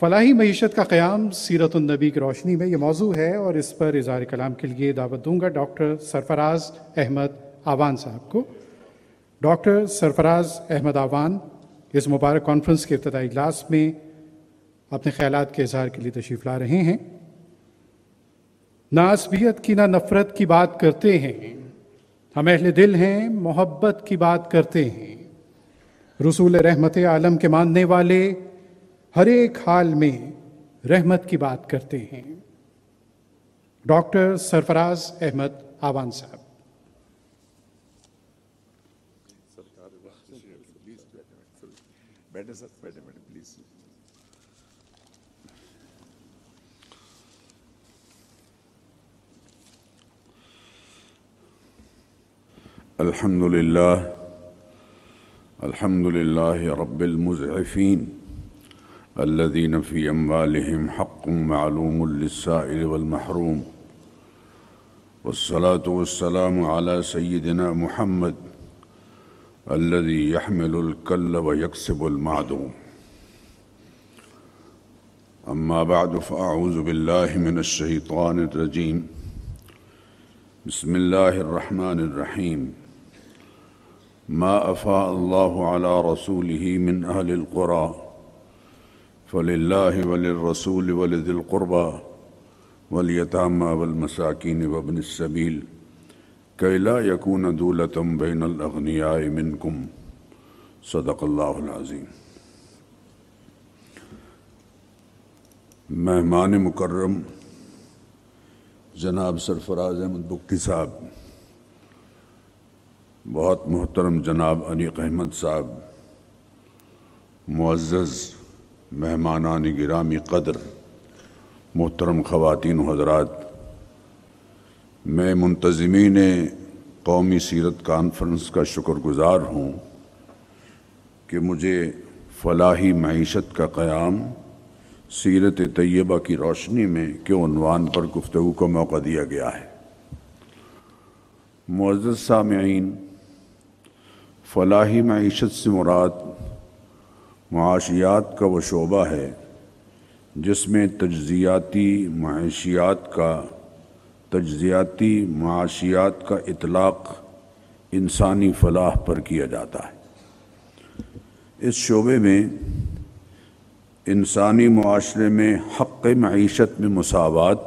فلاحی معیشت کا قیام سیرت النبی کی روشنی میں یہ موضوع ہے اور اس پر اظہار کلام کے لیے دعوت دوں گا ڈاکٹر سرفراز احمد آوان صاحب کو۔ ڈاکٹر سرفراز احمد آوان، اس مبارک کانفرنس کے ابتدائی اجلاس میں اپنے خیالات کے اظہار کے لیے تشریف لا رہے ہیں۔ نہ عصبیت کی نہ نفرت کی بات کرتے ہیں۔ ہم اہل دل ہیں، محبت کی بات کرتے ہیں۔ رسول رحمت عالم کے ماننے والے ہر ایک حال میں رحمت کی بات کرتے ہیں۔ ڈاکٹر سرفراز احمد آوان صاحب۔ الحمد لله الحمد لله رب المزعفين الذين في أموالهم حق معلوم للسائل والمحروم. والصلاة والسلام على سيدنا محمد الذي يحمل الكل ويكسب المعدوم. أما بعد فأعوذ بالله من الشيطان الرجيم. بسم الله الرحمن الرحيم. ما أفاء الله على رسوله من أهل القرى فلله وللرسول ولذي القربى واليتامى والمساكين وابن السبيل كي لا يكون دولة بين الأغنياء منكم. صدق الله العظيم. مہمان مکرم جناب سرفراز احمد بکتی صاحب بہت محترم جناب انیق احمد صاحب معزز مہمانان گرامی قدر، محترم خواتین و حضرات، میں منتظمین قومی سیرت کانفرنس کا شکر گزار ہوں کہ مجھے فلاحی معیشت کا قیام، سیرت طیبہ کی روشنی میں کے عنوان پر گفتگو کا موقع دیا گیا ہے۔ معزز سامعین، فلاحی معیشت سے مراد معاشیات کا وہ شعبہ ہے جس میں تجزیاتی معاشیات کا، تجزیاتی معاشیات کا اطلاق انسانی فلاح پر کیا جاتا ہے۔ اس شعبے میں انسانی معاشرے میں حق معیشت میں مساوات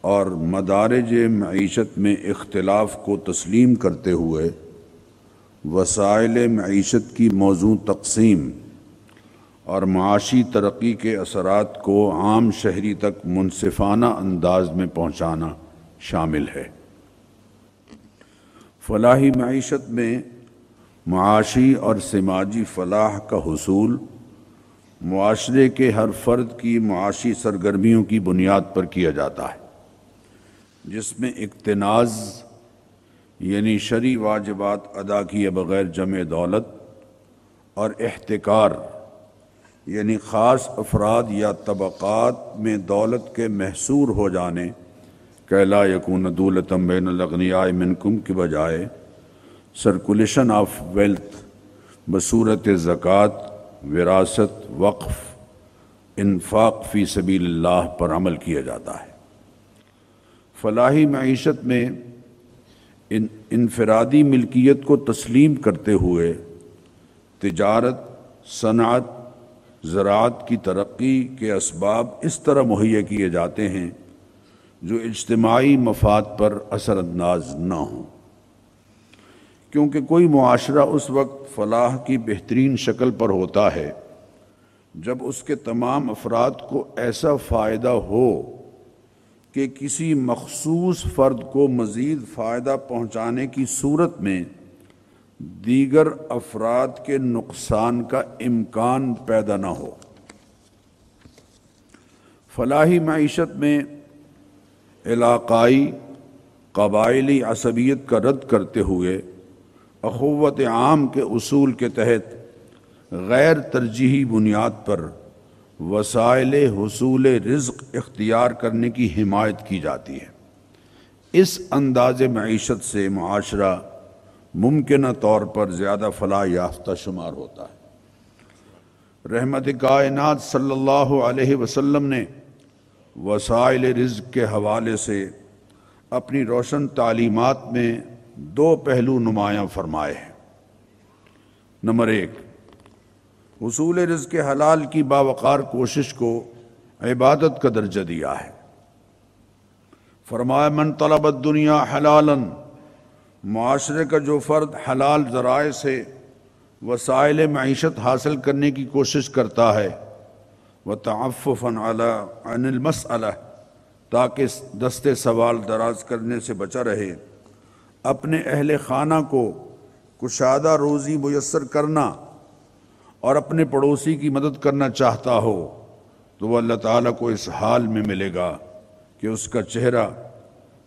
اور مدارج معیشت میں اختلاف کو تسلیم کرتے ہوئے وسائل معیشت کی موضوع تقسیم اور معاشی ترقی کے اثرات کو عام شہری تک منصفانہ انداز میں پہنچانا شامل ہے۔ فلاحی معیشت میں معاشی اور سماجی فلاح کا حصول، معاشرے کے ہر فرد کی معاشی سرگرمیوں کی بنیاد پر کیا جاتا ہے، جس میں اقتناز یعنی شرع واجبات ادا کیے بغیر جمع دولت اور احتکار یعنی خاص افراد یا طبقات میں دولت کے محصور ہو جانے کیلا یکون دولتم بین الاغنیاء منکم کی بجائے سرکولیشن آف ویلتھ بصورت زکوٰۃ، وراثت، وقف، انفاق فی سبیل اللہ پر عمل کیا جاتا ہے۔ فلاحی معیشت میں انفرادی ملکیت کو تسلیم کرتے ہوئے تجارت، صنعت، زراعت کی ترقی کے اسباب اس طرح مہیا کیے جاتے ہیں جو اجتماعی مفاد پر اثر انداز نہ ہوں۔ کیونکہ کوئی معاشرہ اس وقت فلاح کی بہترین شکل پر ہوتا ہے جب اس کے تمام افراد کو ایسا فائدہ ہو۔ کہ کسی مخصوص فرد کو مزید فائدہ پہنچانے کی صورت میں دیگر افراد کے نقصان کا امکان پیدا نہ ہو۔ فلاحی معیشت میں علاقائی قبائلی عصبیت کا رد کرتے ہوئے اخوت عام کے اصول کے تحت غیر ترجیحی بنیاد پر وسائل حصول رزق اختیار کرنے کی حمایت کی جاتی ہے۔ اس انداز معیشت سے معاشرہ ممکنہ طور پر زیادہ فلاح یافتہ شمار ہوتا ہے۔ رحمت کائنات صلی اللہ علیہ وسلم نے وسائل رزق کے حوالے سے اپنی روشن تعلیمات میں دو پہلو نمایاں فرمائے ہیں۔ نمبر ایک حصول رزق حلال کی باوقار کوشش کو عبادت کا درجہ دیا ہے۔ فرمایا، من طلب الدنیا حلالا، معاشرے کا جو فرد حلال ذرائع سے وسائل معیشت حاصل کرنے کی کوشش کرتا ہے وہ تعفف عن المسئلہ، تاکہ دستے سوال دراز کرنے سے بچا رہے۔ اپنے اہل خانہ کو کشادہ روزی میسر کرنا اور اپنے پڑوسی کی مدد کرنا چاہتا ہو، تو وہ اللہ تعالیٰ کو اس حال میں ملے گا کہ اس کا چہرہ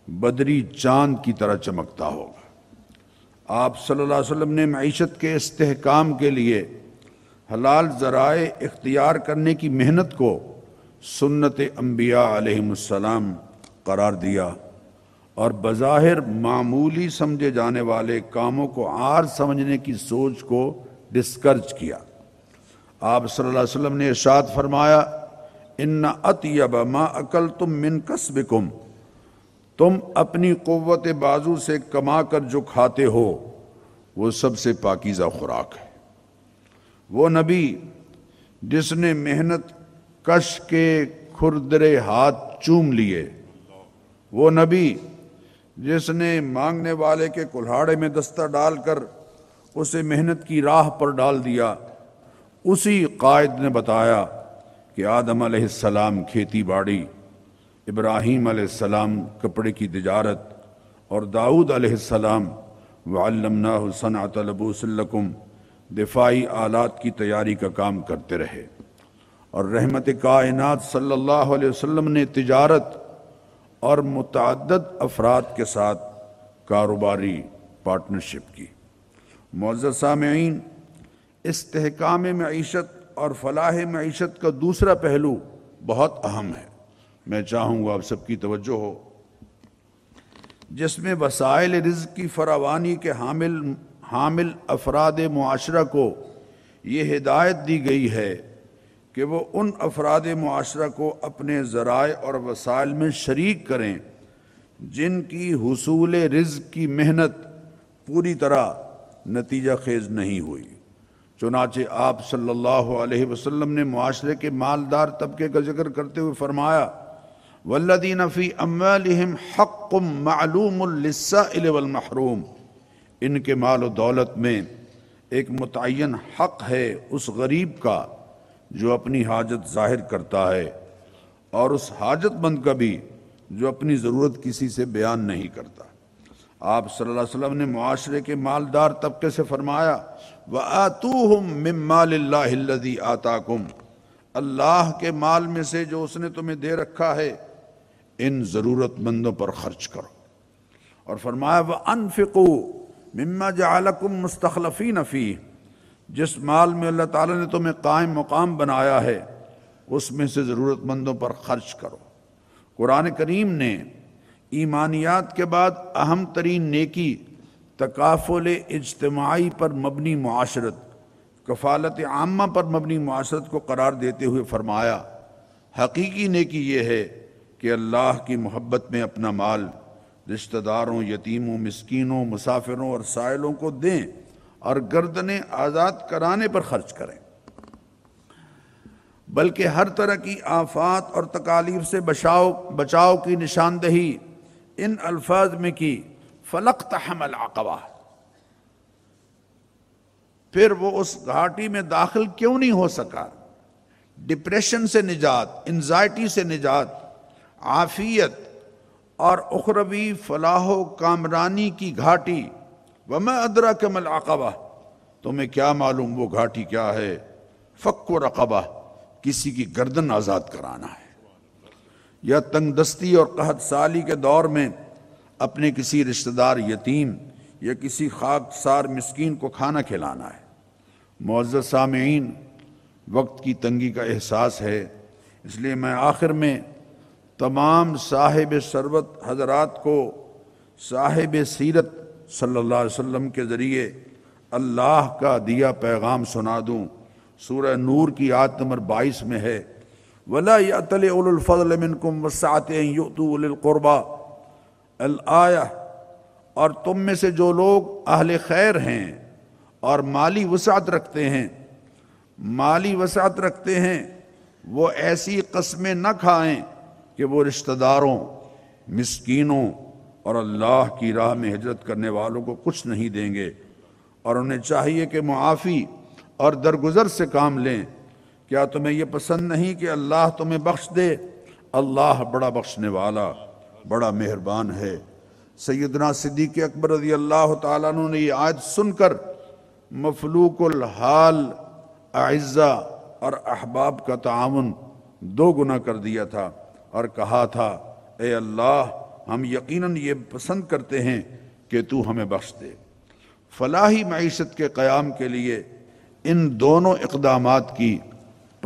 بدری چاند کی طرح چمکتا ہوگا آپ صلی اللہ علیہ وسلم نے معیشت کے استحکام کے لیے حلال ذرائع اختیار کرنے کی محنت کو سنت انبیاء علیہ السلام قرار دیا اور بظاہر معمولی سمجھے جانے والے کاموں کو آر سمجھنے کی سوچ کو ڈسکرج کیا۔ آپ صلی اللہ علیہ وسلم نے ارشاد فرمایا، ان اطیب ما عقل تم من کسبکم، تم اپنی قوت بازو سے کما کر جو کھاتے ہو، وہ سب سے پاکیزہ خوراک ہے۔ وہ نبی، جس نے محنت، کش کے کھردرے ہاتھ چوم لیے۔ وہ نبی، جس نے مانگنے والے کے کلہاڑے میں دستہ ڈال کر اسے محنت کی راہ پر ڈال دیا۔ اسی قائد نے بتایا کہ آدم علیہ السلام کھیتی باڑی، ابراہیم علیہ السلام کپڑے کی تجارت، اور داؤد علیہ السلام وعلمناہ صنعت لبوس لکم دفاعی آلات کی تیاری کا کام کرتے رہے۔ اور رحمت کائنات صلی اللہ علیہ وسلم نے تجارت اور متعدد افراد کے ساتھ کاروباری پارٹنرشپ کی۔ معزز سامعین استحکام معیشت اور فلاح معیشت کا دوسرا پہلو بہت اہم ہے۔ میں چاہوں گا آپ سب کی توجہ ہو۔ جس میں وسائل رزق کی فراوانی کے حامل حامل افراد معاشرہ کو یہ ہدایت دی گئی ہے کہ وہ ان افراد معاشرہ کو اپنے ذرائع اور وسائل میں شریک کریں جن کی حصول رزق کی محنت پوری طرح نتیجہ خیز نہیں ہوئی۔ چنانچہ آپ صلی اللہ علیہ وسلم نے معاشرے کے مالدار طبقے کا ذکر کرتے ہوئے فرمایا والذین فی اموالہم حق معلوم للسائل والمحروم۔ ان کے مال و دولت میں ایک متعین حق ہے اس غریب کا جو اپنی حاجت ظاہر کرتا ہے اور اس حاجت مند کا بھی جو اپنی ضرورت کسی سے بیان نہیں کرتا۔ آپ صلی اللہ علیہ وسلم نے معاشرے کے مالدار طبقے سے فرمایا، وَآتُوهُم مِّن مَّالِ اللَّهِ الَّذِي آتَاكُمْ۔ اللہ کے مال میں سے جو اس نے تمہیں دے رکھا ہے، ان ضرورت مندوں پر خرچ کرو۔ اور فرمایا، وَأَنفِقُوا مِمَّا جَعَلَكُمْ مُسْتَخْلَفِينَ فِيهِ۔ جس مال میں اللہ تعالیٰ نے تمہیں قائم مقام بنایا ہے، اس میں سے ضرورت مندوں پر خرچ کرو۔ قرآن کریم نے ایمانیات کے بعد اہم ترین نیکی تکافل اجتماعی پر مبنی معاشرت، کفالت عامہ پر مبنی معاشرت کو قرار دیتے ہوئے فرمایا، حقیقی نیکی یہ ہے کہ اللہ کی محبت میں اپنا مال رشتہ داروں، یتیموں، مسکینوں، مسافروں اور سائلوں کو دیں اور گردنیں آزاد کرانے پر خرچ کریں۔ بلکہ ہر طرح کی آفات اور تکالیف سے بچاؤ بچاؤ کی نشاندہی ان الفاظ میں کی فلق تحمل عقبہ۔ پھر وہ اس گھاٹی میں داخل کیوں نہیں ہو سکا؟ ڈپریشن سے نجات انزائٹی سے نجات، عافیت اور اخروی فلاح و کامرانی کی گھاٹی۔ وما ادرا کمل عقبہ تمہیں کیا معلوم وہ گھاٹی کیا ہے؟ فک و رقبہ۔ کسی کی گردن آزاد کرانا ہے۔ یا تنگ دستی اور قحط سالی کے دور میں اپنے کسی رشتہ دار یتیم یا کسی خاک سار مسکین کو کھانا کھلانا ہے۔ معزز سامعین، وقت کی تنگی کا احساس ہے، اس لیے میں آخر میں تمام صاحب سربت حضرات کو صاحب سیرت صلی اللہ علیہ وسلم کے ذریعے اللہ کا دیا پیغام سنا دوں۔ سورہ نور کی آیت نمبر بائیس میں ہے ولا یاتل اول الفضل منکم وسعت ان یؤتوا اول القربا اور تم میں سے جو لوگ اہل خیر ہیں اور مالی وسعت رکھتے ہیں، مالی وسعت رکھتے ہیں، وہ ایسی قسمیں نہ کھائیں کہ وہ رشتہ داروں، مسکینوں اور اللہ کی راہ میں ہجرت کرنے والوں کو کچھ نہیں دیں گے۔ اور انہیں چاہیے کہ معافی اور درگزر سے کام لیں۔ کیا تمہیں یہ پسند نہیں کہ اللہ تمہیں بخش دے؟ اللہ بڑا بخشنے والا، بڑا مہربان ہے۔ سیدنا صدیق اکبر رضی اللہ تعالیٰ عنہ نے یہ آیت سن کر مفلوق الحال، اعزہ اور احباب کا تعاون دو گنا کر دیا تھا اور کہا تھا، اے اللہ، ہم یقیناً یہ پسند کرتے ہیں کہ تو ہمیں بخش دے۔ فلاحی معیشت کے قیام کے لیے ان دونوں اقدامات کی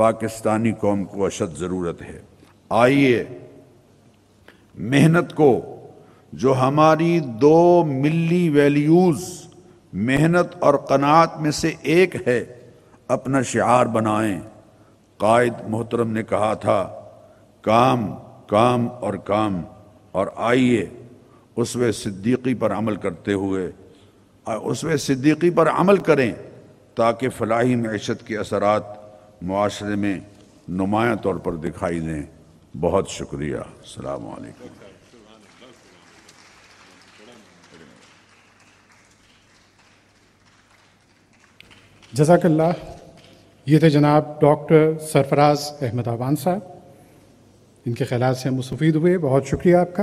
پاکستانی قوم کو اشد ضرورت ہے۔ آئیے محنت کو، جو ہماری دو ملی ویلیوز محنت اور قناعت میں سے ایک ہے، اپنا شعار بنائیں۔ قائد محترم نے کہا تھا، کام کام اور کام۔ اور آئیے اسوے صدیقی پر عمل کرتے ہوئے اسوے صدیقی پر عمل کریں تاکہ فلاحی معیشت کے اثرات معاشرے میں نمایاں طور پر دکھائی دیں۔ بہت شکریہ۔ السلام علیکم۔ جزاک اللہ۔ یہ تھے جناب ڈاکٹر سرفراز احمد آوان صاحب۔ ان کے خیالات سے ہم مستفید ہوئے۔ بہت شکریہ آپ کا۔